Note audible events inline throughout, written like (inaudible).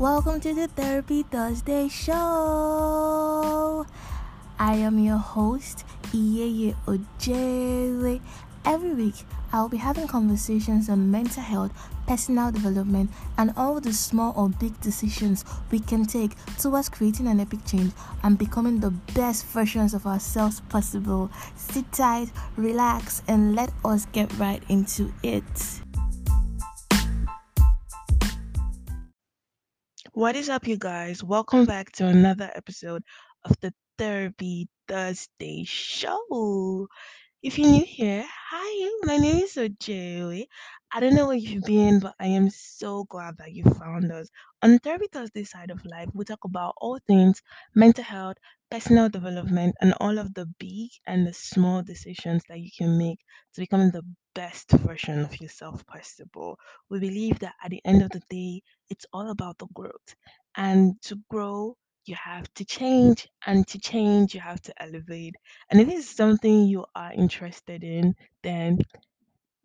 Welcome to the Therapy Thursday show. I am your host, Iyeye Ojere. Every week, I'll be having conversations on mental health, personal development, and all the small or big decisions we can take towards creating an epic change and becoming the best versions of ourselves possible. Sit tight, relax, and let us get right into it. What is up, you guys? Welcome mm. back to another episode of the Therapy Thursday show. If you're new here, hi, my name is Ojewe. I don't know where you've been, but I am so glad that you found us. On Therapy Thursday side of life, we talk about all things mental health, personal development, and all of the big and the small decisions that you can make to become the best version of yourself possible. We believe that at the end of the day, it's all about the growth. And to grow, you have to change, and to change, you have to elevate. And if it's something you are interested in, then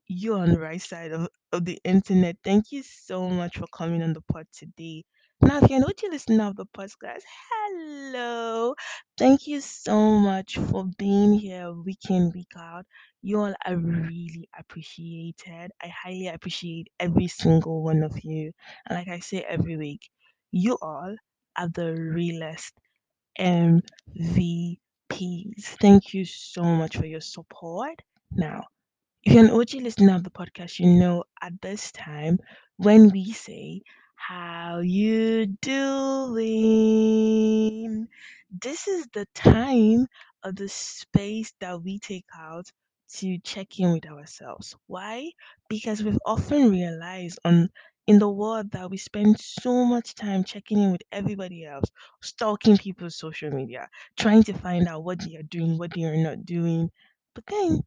you're on the right side of, of the internet. Thank you so much for coming on the pod today. Now, if you're not a listener of the podcast, hello. Thank you so much for being here week in, week out. You all are really appreciated. I highly appreciate every single one of you. And like I say every week, you all are the realest MVPs. Thank you so much for your support. Now, if you're an OG listener of the podcast, you know at this time when we say how you doing, this is the time of the space that we take out to check in with ourselves. Why? Because we've often realized on in the world that we spend so much time checking in with everybody else, stalking people's social media, trying to find out what they are doing, what they are not doing. But then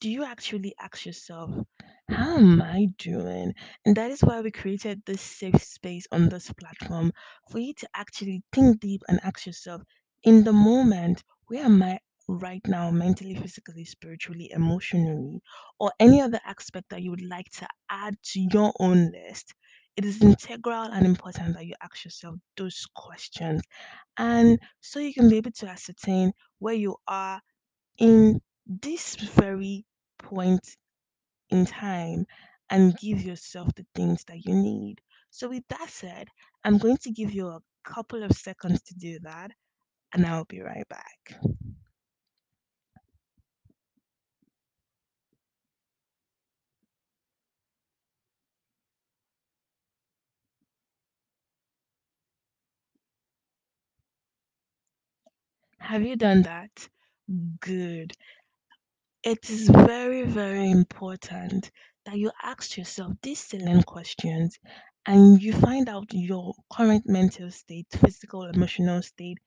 do you actually ask yourself, how am I doing? And that is why we created this safe space on this platform for you to actually think deep and ask yourself, in the moment, where am I right now, mentally, physically, spiritually, emotionally, or any other aspect that you would like to add to your own list? It is integral and important that you ask yourself those questions. And so you can be able to ascertain where you are in this very point in time and give yourself the things that you need. So, with that said, I'm going to give you a couple of seconds to do that, and I'll be right back. Have you done that? Good. It is very, very important that you ask yourself these silent questions and you find out your current mental state, physical, emotional state,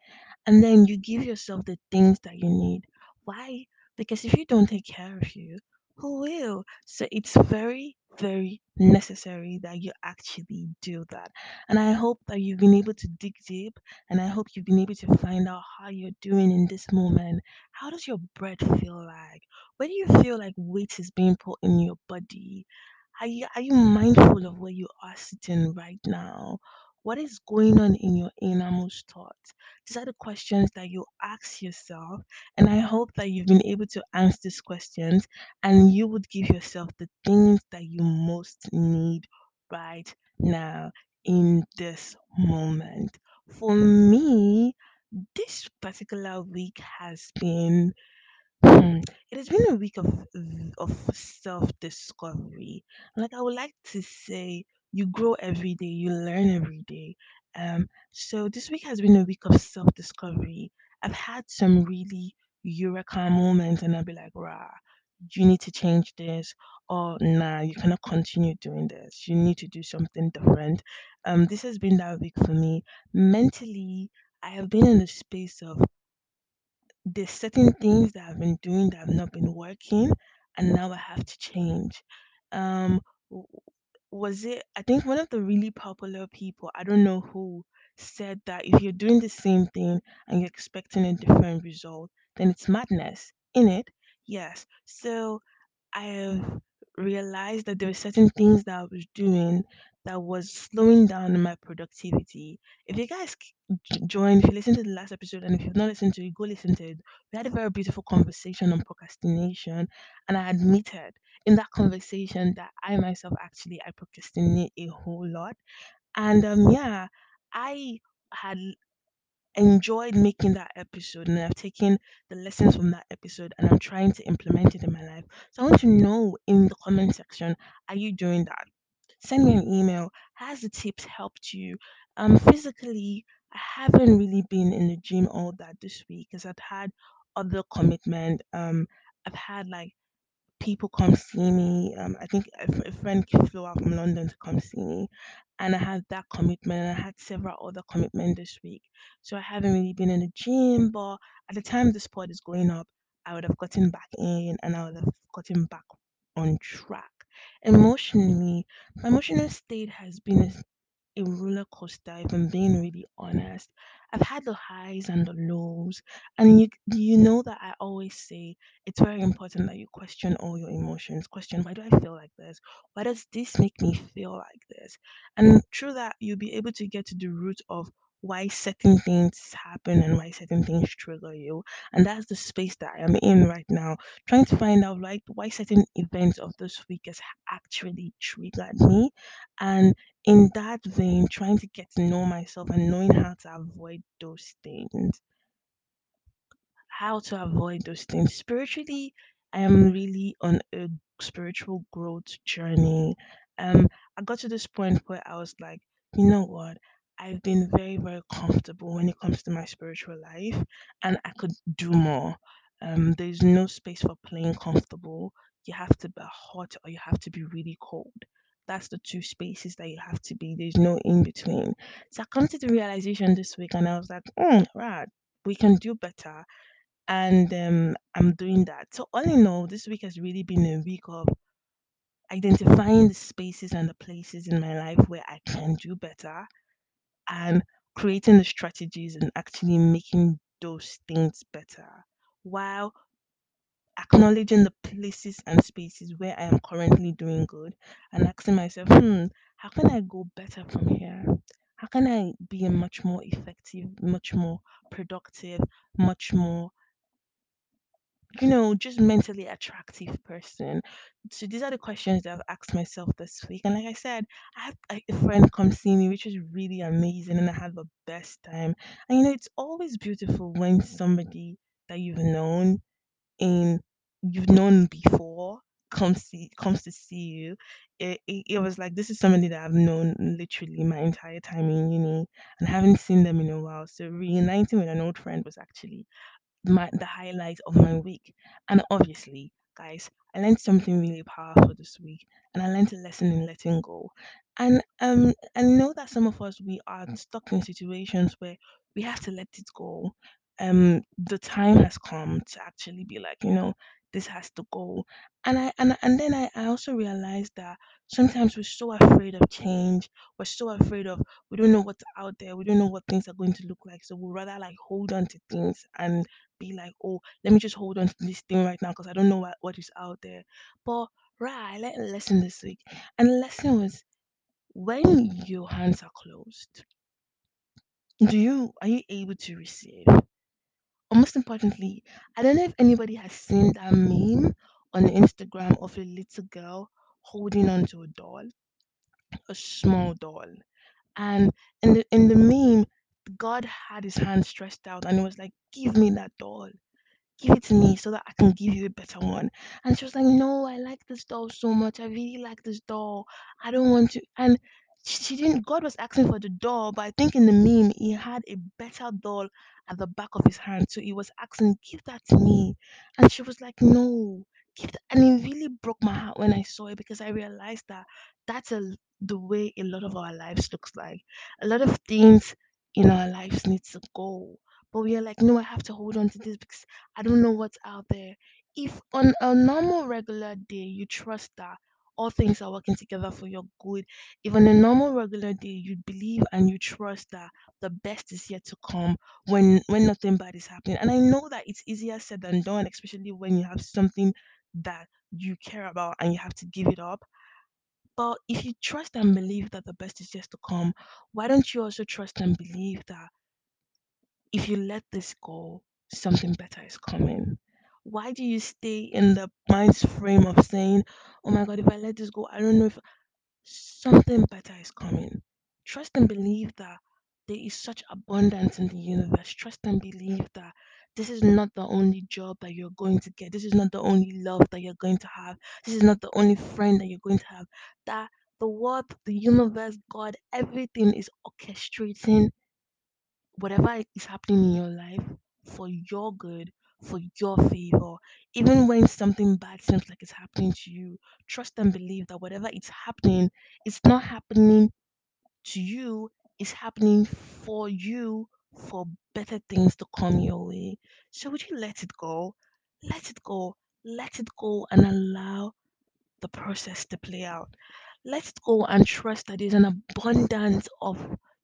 and then you give yourself the things that you need. Why? Because if you don't take care of you, Oh, will? So it's very, very necessary that you actually do that. And I hope that you've been able to dig deep and I hope you've been able to find out how you're doing in this moment. How does your breath feel like? Where do you feel like weight is being put in your body? Are you, are you mindful of where you are sitting right now? What is going on in your innermost thoughts? These are the questions that you ask yourself. And I hope that you've been able to answer these questions and you would give yourself the things that you most need right now in this moment. For me, this particular week has been Hmm. It has been a week of of self-discovery. Like I would like to say, you grow every day, you learn every day. Um, so this week has been a week of self-discovery. I've had some really eureka moments, and I'll be like, "Rah, you need to change this," or "Nah, you cannot continue doing this. You need to do something different." Um, this has been that week for me. Mentally, I have been in the space of there's certain things that I've been doing that have not been working, and now I have to change. Um, was it? I think one of the really popular people, I don't know who, said that if you're doing the same thing and you're expecting a different result, then it's madness, in it. Yes. So I have realized that there were certain things that I was doing that was slowing down my productivity. If you guys join, if you listen to the last episode and if you've not listened to it, go listen to it. We had a very beautiful conversation on procrastination, and I admitted in that conversation that I myself actually I procrastinate a whole lot. And um, yeah, I had enjoyed making that episode and I've taken the lessons from that episode and I'm trying to implement it in my life. So I want to know in the comment section, are you doing that? Send me an email. Has the tips helped you? Um, physically, I haven't really been in the gym all that this week because I've had other commitment. Um, I've had like people come see me. Um, I think a, a friend flew out from London to come see me, and I had that commitment. And I had several other commitments this week, so I haven't really been in the gym. But at the time the sport is going up, I would have gotten back in, and I would have gotten back on track. Emotionally, my emotional state has been a roller coaster, if I'm being really honest. I've had the highs and the lows, and you you know that I always say it's very important that you question all your emotions. Question why do I feel like this? Why does this make me feel like this? And through that, you'll be able to get to the root of why certain things happen and why certain things trigger you. And that's the space that I am in right now, trying to find out like why certain events of this week has actually triggered me and in that vein, trying to get to know myself and knowing how to avoid those things how to avoid those things. Spiritually, I am really on a spiritual growth journey. Um, I got to this point where I was like, you know what? I've been very, very comfortable when it comes to my spiritual life, and I could do more. Um, there's no space for playing comfortable. You have to be hot or you have to be really cold. That's the two spaces that you have to be. There's no in between. So I come to the realization this week, and I was like, mm, right, we can do better and um, I'm doing that. So all in all, this week has really been a week of identifying the spaces and the places in my life where I can do better and creating the strategies and actually making those things better while acknowledging the places and spaces where I am currently doing good and asking myself, hmm, how can I go better from here? How can I be much more effective, much more productive, much more you know, just mentally attractive person? So these are the questions that I've asked myself this week. And like I said, I had a friend come see me, which was really amazing, and I had the best time. And you know, it's always beautiful when somebody that you've known in you've known before comes see comes to see you. It, it, it was like this is somebody that I've known literally my entire time in uni and haven't seen them in a while. So reuniting with an old friend was actually my the highlight of my week. And obviously, guys, I learned something really powerful this week, and I learned a lesson in letting go. And um, I know that some of us we are stuck in situations where we have to let it go. Um, the time has come to actually be like, you know, this has to go. And I and and then I, I also realized that sometimes we're so afraid of change. We're so afraid of we don't know what's out there. We don't know what things are going to look like. So we'd rather like hold on to things and be like, oh, let me just hold on to this thing right now because I don't know what, what is out there. But right, I learned a lesson this week. And the lesson was when your hands are closed, do you are you able to receive? Most importantly, I don't know if anybody has seen that meme on Instagram of a little girl holding on to a doll, a small doll. And in the in the meme, God had his hand stretched out and it was like, give me that doll give it to me so that I can give you a better one. And she was like, No, I like this doll so much. I really like this doll. I don't want to. And she, didn't, God was asking for the doll, but I think in the meme, he had a better doll at the back of his hand. So he was asking, Give that to me. And she was like, No. Give that. And it really broke my heart when I saw it because I realized that that's a, the way a lot of our lives looks like. A lot of things in our lives need to go but we are like, no, I have to hold on to this because I don't know what's out there. If on a normal, regular day, you trust that all things are working together for your good, on a normal, regular day, you believe and you trust that the best is yet to come when when nothing bad is happening. And I know that it's easier said than done, especially when you have something that you care about and you have to give it up But if you trust and believe that the best is yet to come, why don't you also trust and believe that if you let this go, something better is coming? Why do you stay in the mind's frame of saying, oh my God, if I let this go, I don't know if something better is coming? Trust and believe that there is such abundance in the universe. Trust and believe that this is not the only job that you're going to get. This is not the only love that you're going to have. This is not the only friend that you're going to have. That the world, the universe, God, everything is orchestrating whatever is happening in your life for your good, for your favor. Even when something bad seems like it's happening to you, trust and believe that whatever is happening, it's not happening to you, it's happening for you for better things to come your way. So would you let it go? Let it go. Let it go and allow the process to play out. Let's go and trust that there's an abundance of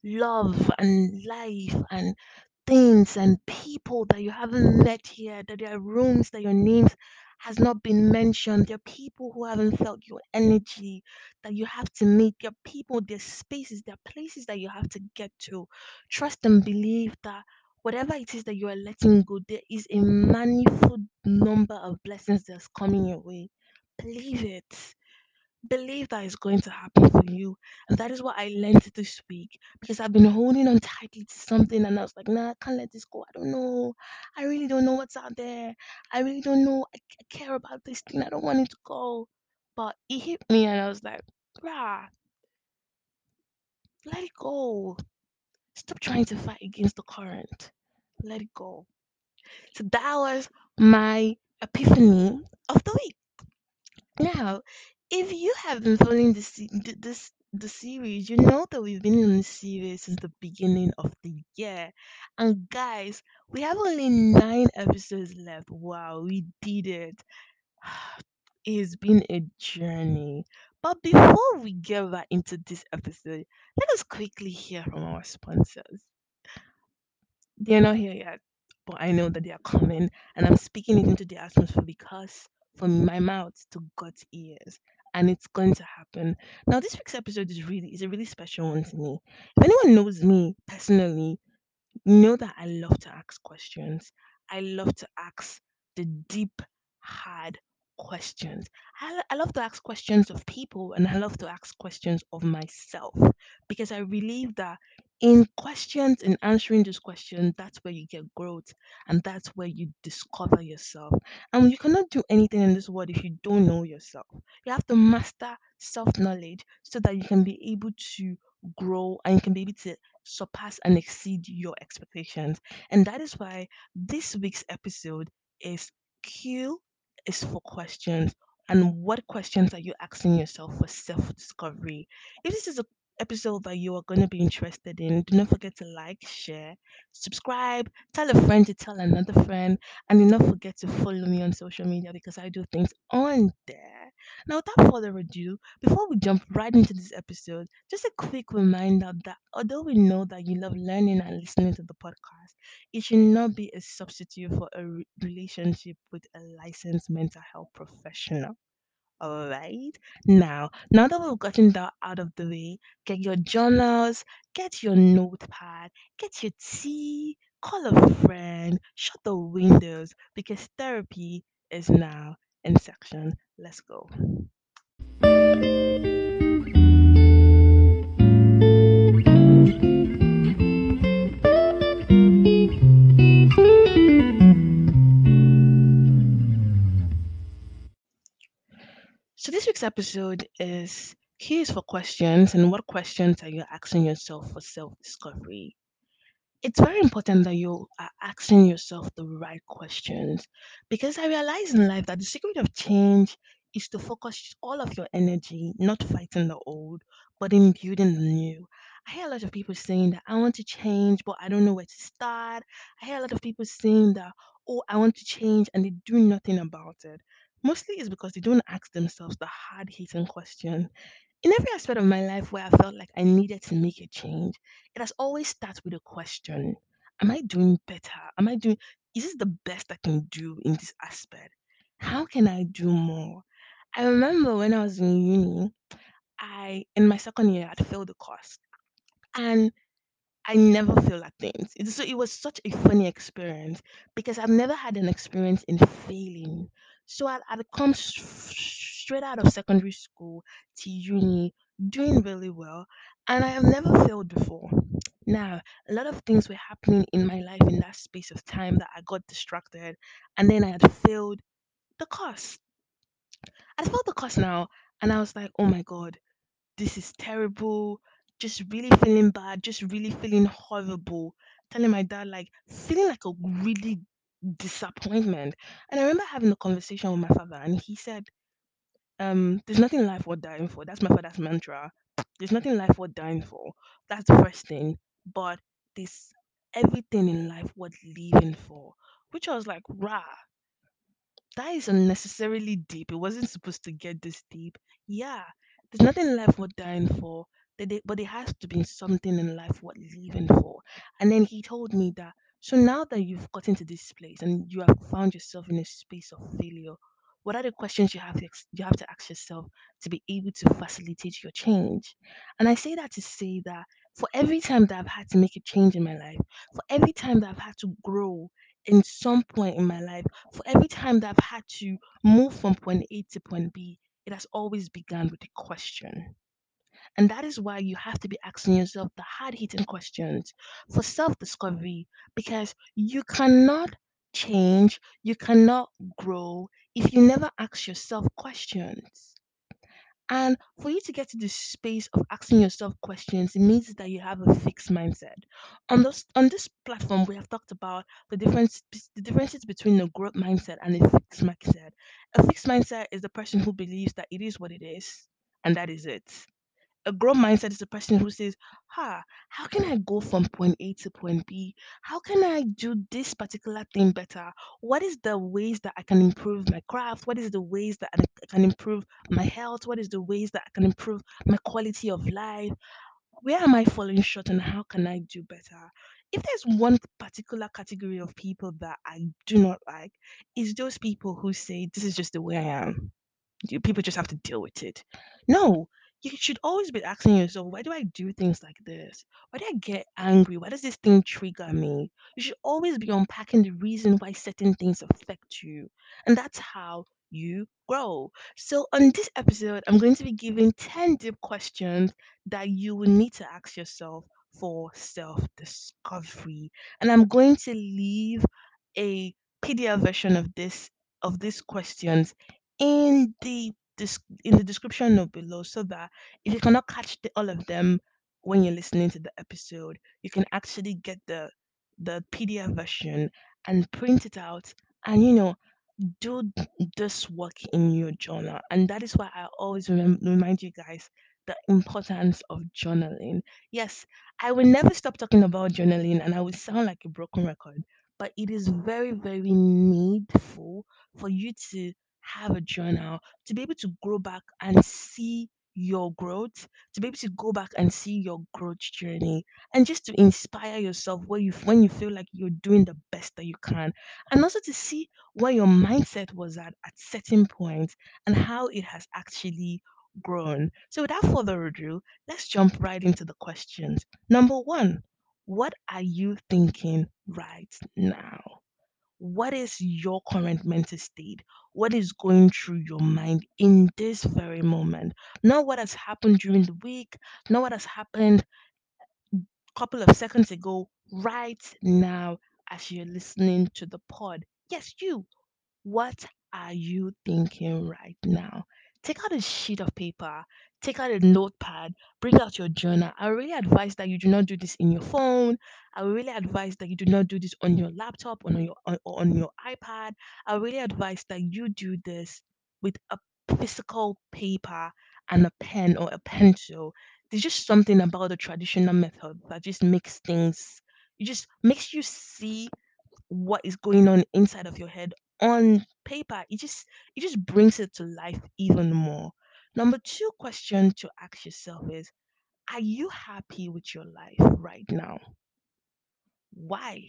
love and life and things and people that you haven't met here, that there are rooms that your names has not been mentioned. There are people who haven't felt your energy that you have to meet. There are people, there are spaces, there are places that you have to get to. Trust and believe that whatever it is that you are letting go, there is a manifold number of blessings that's coming your way. Believe it believe that is going to happen for you. And that is what I learned this week because I've been holding on tightly to something and I was like, nah, I can't let this go. I don't know. I really don't know what's out there. I really don't know. I, care about this thing. I don't want it to go. But it hit me and I was like, bruh, let it go. Stop trying to fight against the current. Let it go. So that was my epiphany of the week. Now, if you have been following the se- th- this the series, you know that we've been in this series since the beginning of the year. And guys, we have only nine episodes left. Wow, we did it. (sighs) It's been a journey. But before we get right into this episode, let us quickly hear from our sponsors. They're not here yet, but I know that they are coming, and I'm speaking it into the atmosphere because from my mouth to God's ears, and it's going to happen. Now, this week's episode is really is a really special one to me. If anyone knows me personally, know that I love to ask questions. I love to ask the deep, hard questions. I, I love to ask questions of people and I love to ask questions of myself because I believe that in questions and answering those questions, that's where you get growth and that's where you discover yourself. And you cannot do anything in this world if you don't know yourself. You have to master self knowledge so that you can be able to grow and you can be able to surpass and exceed your expectations. And that is why this week's episode is Q is for questions. And what questions are you asking yourself for self discovery? If this is a episode that you are going to be interested in, do not forget to like, share, subscribe, tell a friend to tell another friend, and do not forget to follow me on social media because I do things on there. Now, without further ado, before we jump right into this episode, just a quick reminder that although we know that you love learning and listening to the podcast, it should not be a substitute for a re- relationship with a licensed mental health professional. All right. Now, now that we've gotten that out of the way, get your journals, get your notepad, get your tea, call a friend, shut the windows because therapy is now in section. Let's go. So this week's episode is cues for questions and what questions are you asking yourself for self-discovery? It's very important that you are asking yourself the right questions because I realize in life that the secret of change is to focus all of your energy not fighting the old but in building the new. I hear a lot of people saying that I want to change but I don't know where to start. I hear a lot of people saying that oh I want to change and they do nothing about it. Mostly it's because they don't ask themselves the hard hitting question in every aspect of my life where I felt like I needed to make a change, it has always started with a question Am I doing better? Am I doing, is this the best I can do in this aspect? How can I do more? I remember when I was in uni, I in my second year I'd failed the course. And I never fail at things. So it was such a funny experience because I've never had an experience in failing. So I, I'd come straight out of secondary school to uni, doing really well, and I have never failed before. Now, a lot of things were happening in my life in that space of time that I got distracted, and then I had failed the course. I failed the course now, and I was like, oh my god, this is terrible, just really feeling bad, just really feeling horrible. Telling my dad, like, feeling like a really disappointment. And I remember having a conversation with my father, and he said, um, There's nothing in life worth dying for. That's my father's mantra. There's nothing in life worth dying for. That's the first thing. But there's everything in life worth living for. Which I was like, rah, that is unnecessarily deep. It wasn't supposed to get this deep. Yeah, there's nothing life worth dying for, that they- but there has to be something in life worth living for. And then he told me that, so now that you've gotten to this place and you have found yourself in a space of failure, what are the questions you have to you have to ask yourself to be able to facilitate your change? And I say that to say that for every time that I've had to make a change in my life, for every time that I've had to grow in some point in my life, for every time that I've had to move from point A to point B, it has always begun with a question. And that is why you have to be asking yourself the hard hitting questions for self discovery because you cannot change, you cannot grow if you never ask yourself questions. And for you to get to this space of asking yourself questions, it means that you have a fixed mindset. On this on this platform, we have talked about the difference the differences between a growth mindset and a fixed mindset. A fixed mindset is the person who believes that it is what it is, and that is it a growth mindset is a person who says, "Ha, how can I go from point A to point B? How can I do this particular thing better? What is the ways that I can improve my craft? What is the ways that I can improve my health? What is the ways that I can improve my quality of life? Where am I falling short and how can I do better?" If there's one particular category of people that I do not like, is those people who say, "This is just the way I am." people just have to deal with it. No, you should always be asking yourself, why do I do things like this? Why do I get angry? Why does this thing trigger me? You should always be unpacking the reason why certain things affect you. And that's how you grow. So, on this episode, I'm going to be giving 10 deep questions that you will need to ask yourself for self discovery. And I'm going to leave a PDF version of this of these questions in the in the description note below so that if you cannot catch the, all of them when you're listening to the episode you can actually get the the pdf version and print it out and you know do this work in your journal. And that is why I always remem- remind you guys the importance of journaling. Yes, I will never stop talking about journaling and I will sound like a broken record, but it is very, very needful for you to have a journal, to be able to grow back and see your growth, to be able to go back and see your growth journey, and just to inspire yourself when you when you feel like you're doing the best that you can, and also to see where your mindset was at at certain points and how it has actually grown. So, without further ado, let's jump right into the questions. Number one, what are you thinking right now? What is your current mental state? What is going through your mind in this very moment? Not what has happened during the week, not what has happened a couple of seconds ago, right now as you're listening to the pod. Yes, you. What are you thinking right now? Take out a sheet of paper, take out a notepad, bring out your journal. I really advise that you do not do this in your phone. I really advise that you do not do this on your laptop or on your or on your iPad. I really advise that you do this with a physical paper and a pen or a pencil. There's just something about the traditional method that just makes things it just makes you see what is going on inside of your head on paper it just it just brings it to life even more number two question to ask yourself is are you happy with your life right now why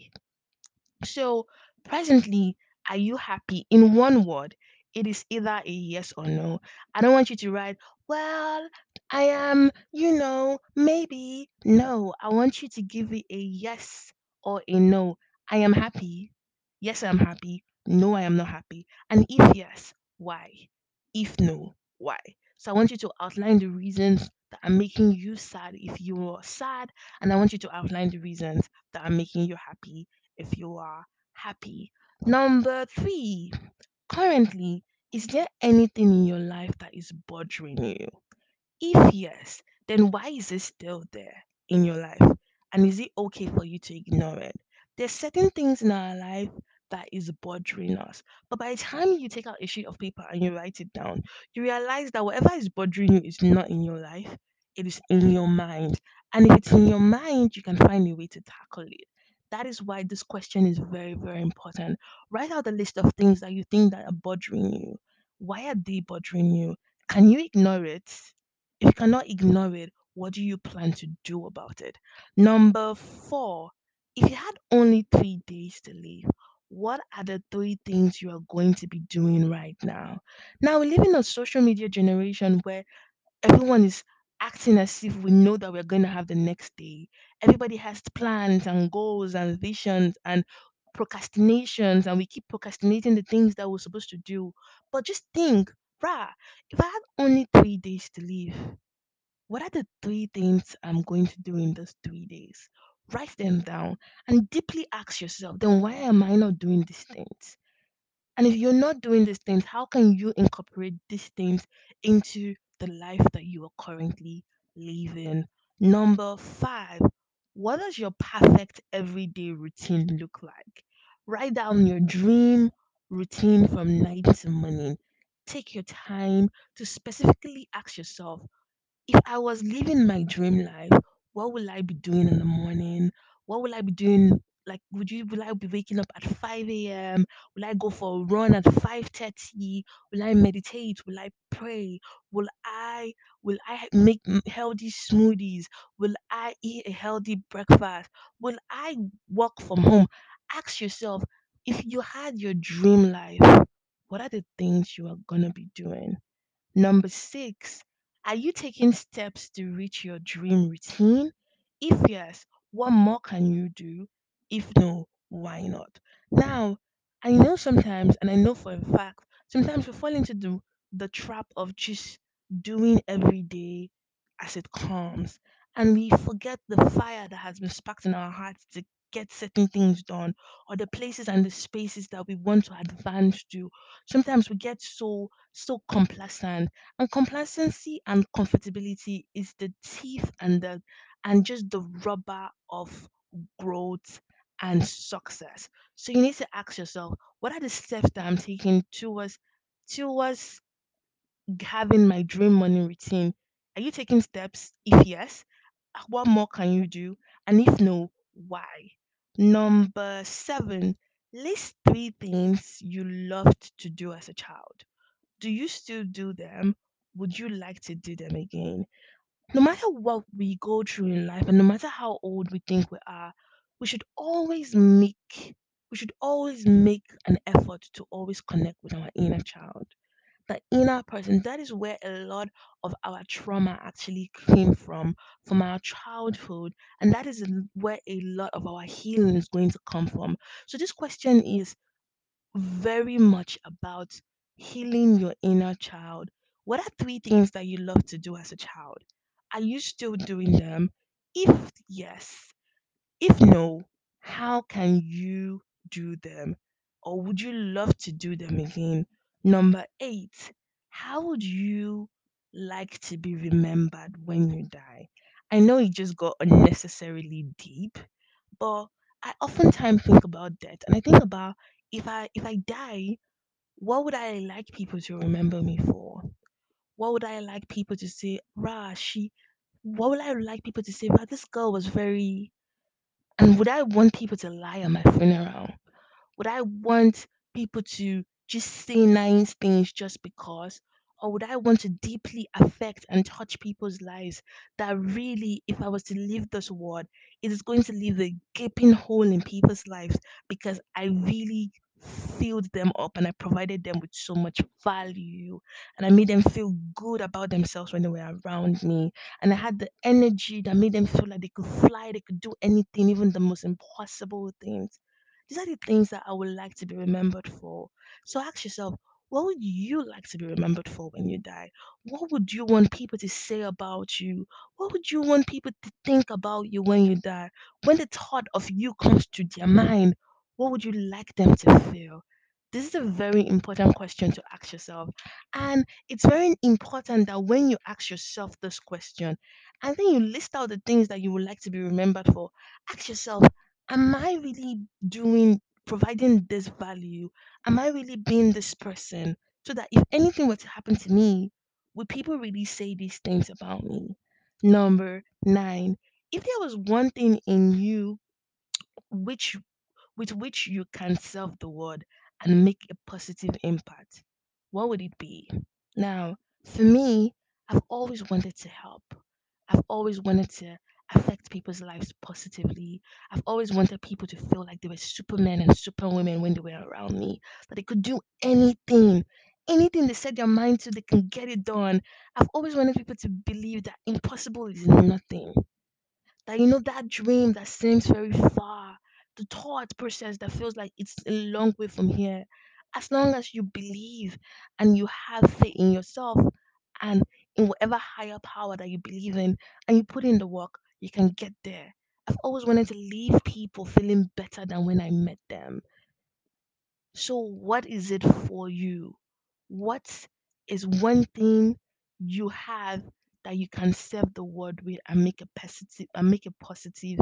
so presently are you happy in one word it is either a yes or no i don't want you to write well I am, you know, maybe, no. I want you to give it a yes or a no. I am happy. Yes, I am happy. No, I am not happy. And if yes, why? If no, why? So I want you to outline the reasons that are making you sad if you are sad, and I want you to outline the reasons that are making you happy if you are happy. Number three, currently, is there anything in your life that is bothering you? If yes, then why is it still there in your life? And is it okay for you to ignore it? There's certain things in our life that is bothering us. But by the time you take out a sheet of paper and you write it down, you realize that whatever is bothering you is not in your life, it is in your mind. And if it's in your mind, you can find a way to tackle it. That is why this question is very, very important. Write out a list of things that you think that are bothering you. Why are they bothering you? Can you ignore it? If you cannot ignore it, what do you plan to do about it? Number four, if you had only three days to live, what are the three things you are going to be doing right now? Now, we live in a social media generation where everyone is acting as if we know that we're going to have the next day. Everybody has plans and goals and visions and procrastinations, and we keep procrastinating the things that we're supposed to do. But just think, bruh, if I had only three days to live, what are the three things I'm going to do in those three days? Write them down and deeply ask yourself, then why am I not doing these things? And if you're not doing these things, how can you incorporate these things into the life that you are currently living? Number five, what does your perfect everyday routine look like? Write down your dream routine from night to morning. Take your time to specifically ask yourself if I was living my dream life, what will I be doing in the morning? What will I be doing? Like, would you will I be waking up at 5 a.m.? Will I go for a run at 5:30? Will I meditate? Will I pray? Will I will I make healthy smoothies? Will I eat a healthy breakfast? Will I work from home? Ask yourself if you had your dream life, what are the things you are gonna be doing? Number six, are you taking steps to reach your dream routine? If yes, what more can you do? If no, why not? Now, I know sometimes, and I know for a fact, sometimes we fall into the, the trap of just doing every day as it comes. And we forget the fire that has been sparked in our hearts to get certain things done, or the places and the mm-hmm. spaces that we want to advance to. Sometimes we get so so complacent and complacency and comfortability is the teeth and the and just the rubber of growth and success. So you need to ask yourself, what are the steps that I'm taking towards towards having my dream morning routine? Are you taking steps? If yes, what more can you do? And if no, why? Number seven, list three things you loved to do as a child. Do you still do them? Would you like to do them again? No matter what we go through in life and no matter how old we think we are, we should always make we should always make an effort to always connect with our inner child. The inner person, that is where a lot of our trauma actually came from, from our childhood. And that is where a lot of our healing is going to come from. So this question is very much about healing your inner child. What are three things that you love to do as a child? Are you still doing them? If yes, if no, how can you do them? Or would you love to do them again? Number eight, how would you like to be remembered when you die? I know it just got unnecessarily deep, but I oftentimes think about death and I think about if I if I die, what would I like people to remember me for? What would I like people to say, rah, she what would I like people to say, rah, this girl was very and would I want people to lie at my funeral? Would I want people to just say nice things just because? Or would I want to deeply affect and touch people's lives that really, if I was to leave this world, it is going to leave a gaping hole in people's lives because I really filled them up and I provided them with so much value and I made them feel good about themselves when they were around me. And I had the energy that made them feel like they could fly, they could do anything, even the most impossible things. These are the things that I would like to be remembered for. So ask yourself, what would you like to be remembered for when you die? What would you want people to say about you? What would you want people to think about you when you die? When the thought of you comes to their mind, what would you like them to feel? This is a very important question to ask yourself. And it's very important that when you ask yourself this question, and then you list out the things that you would like to be remembered for, ask yourself, am I really doing, providing this value? Am I really being this person? So that if anything were to happen to me, would people really say these things about me? Number nine, if there was one thing in you which with which you can serve the world and make a positive impact, what would it be? Now, for me, I've always wanted to help. I've always wanted to affect people's lives positively. I've always wanted people to feel like they were supermen and superwomen when they were around me, that they could do anything. Anything they set their mind to, they can get it done. I've always wanted people to believe that impossible is nothing that you know that dream that seems very far, the thought process that feels like it's a long way from here. As long as you believe and you have faith in yourself and in whatever higher power that you believe in and you put in the work, you can get there. I've always wanted to leave people feeling better than when I met them. So, what is it for you? What is one thing you have that you can serve the world with and make a positive and make a positive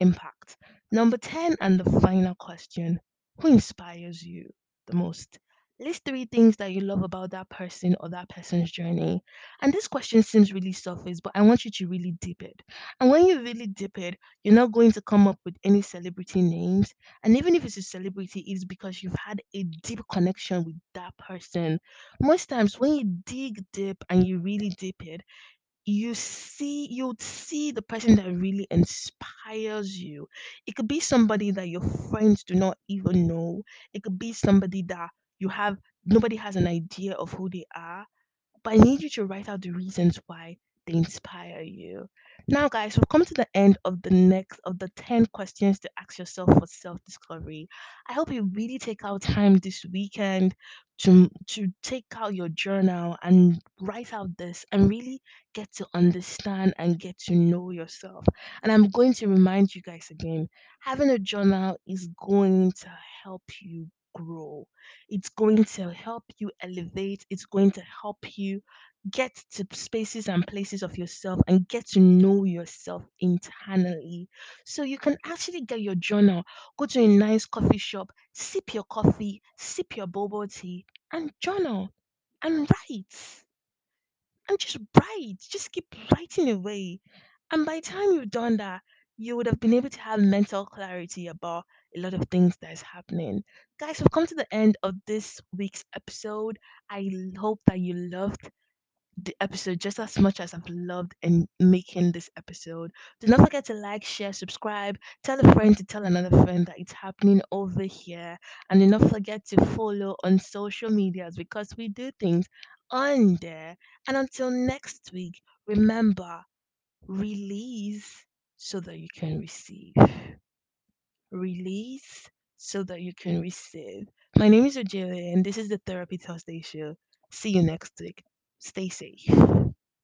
impact? Number 10 and the final question, who inspires you the most? List three things that you love about that person or that person's journey. And this question seems really surface, but I want you to really dip it. And when you really dip it, you're not going to come up with any celebrity names and even if it's a celebrity, it's because you've had a deep connection with that person. Most times, when you dig deep and you really deep it, you see you'd see the person that really inspires you. It could be somebody that your friends do not even know. It could be somebody that you have nobody has an idea of who they are but I need you to write out the reasons why they inspire you. Now, guys, we've come to the end of the next of the 10 questions to ask yourself for self-discovery. I hope you really take out time this weekend to to take out your journal and write out this and really get to understand and get to know yourself. And I'm going to remind you guys again, having a journal is going to help you grow it's going to help you elevate, it's going to help you get to spaces and places of yourself and get to know yourself internally. So you can actually get your journal, go to a nice coffee shop, sip your coffee, sip your boba tea, and journal and write and just write. Just keep writing away. And by the time you've done that, you would have been able to have mental clarity about a lot of things that is happening. Guys, we've come to the end of this week's episode. I hope that you loved the episode just as much as I've loved in making this episode. Do not forget to like, share, subscribe, tell a friend to tell another friend that it's happening over here. And do not forget to follow on social medias because we do things on there. And until next week, remember, release so that you can receive. Release so that you can mm. receive. My name is Ojele, and this is the Therapy Thursday show. See you next week. Stay safe.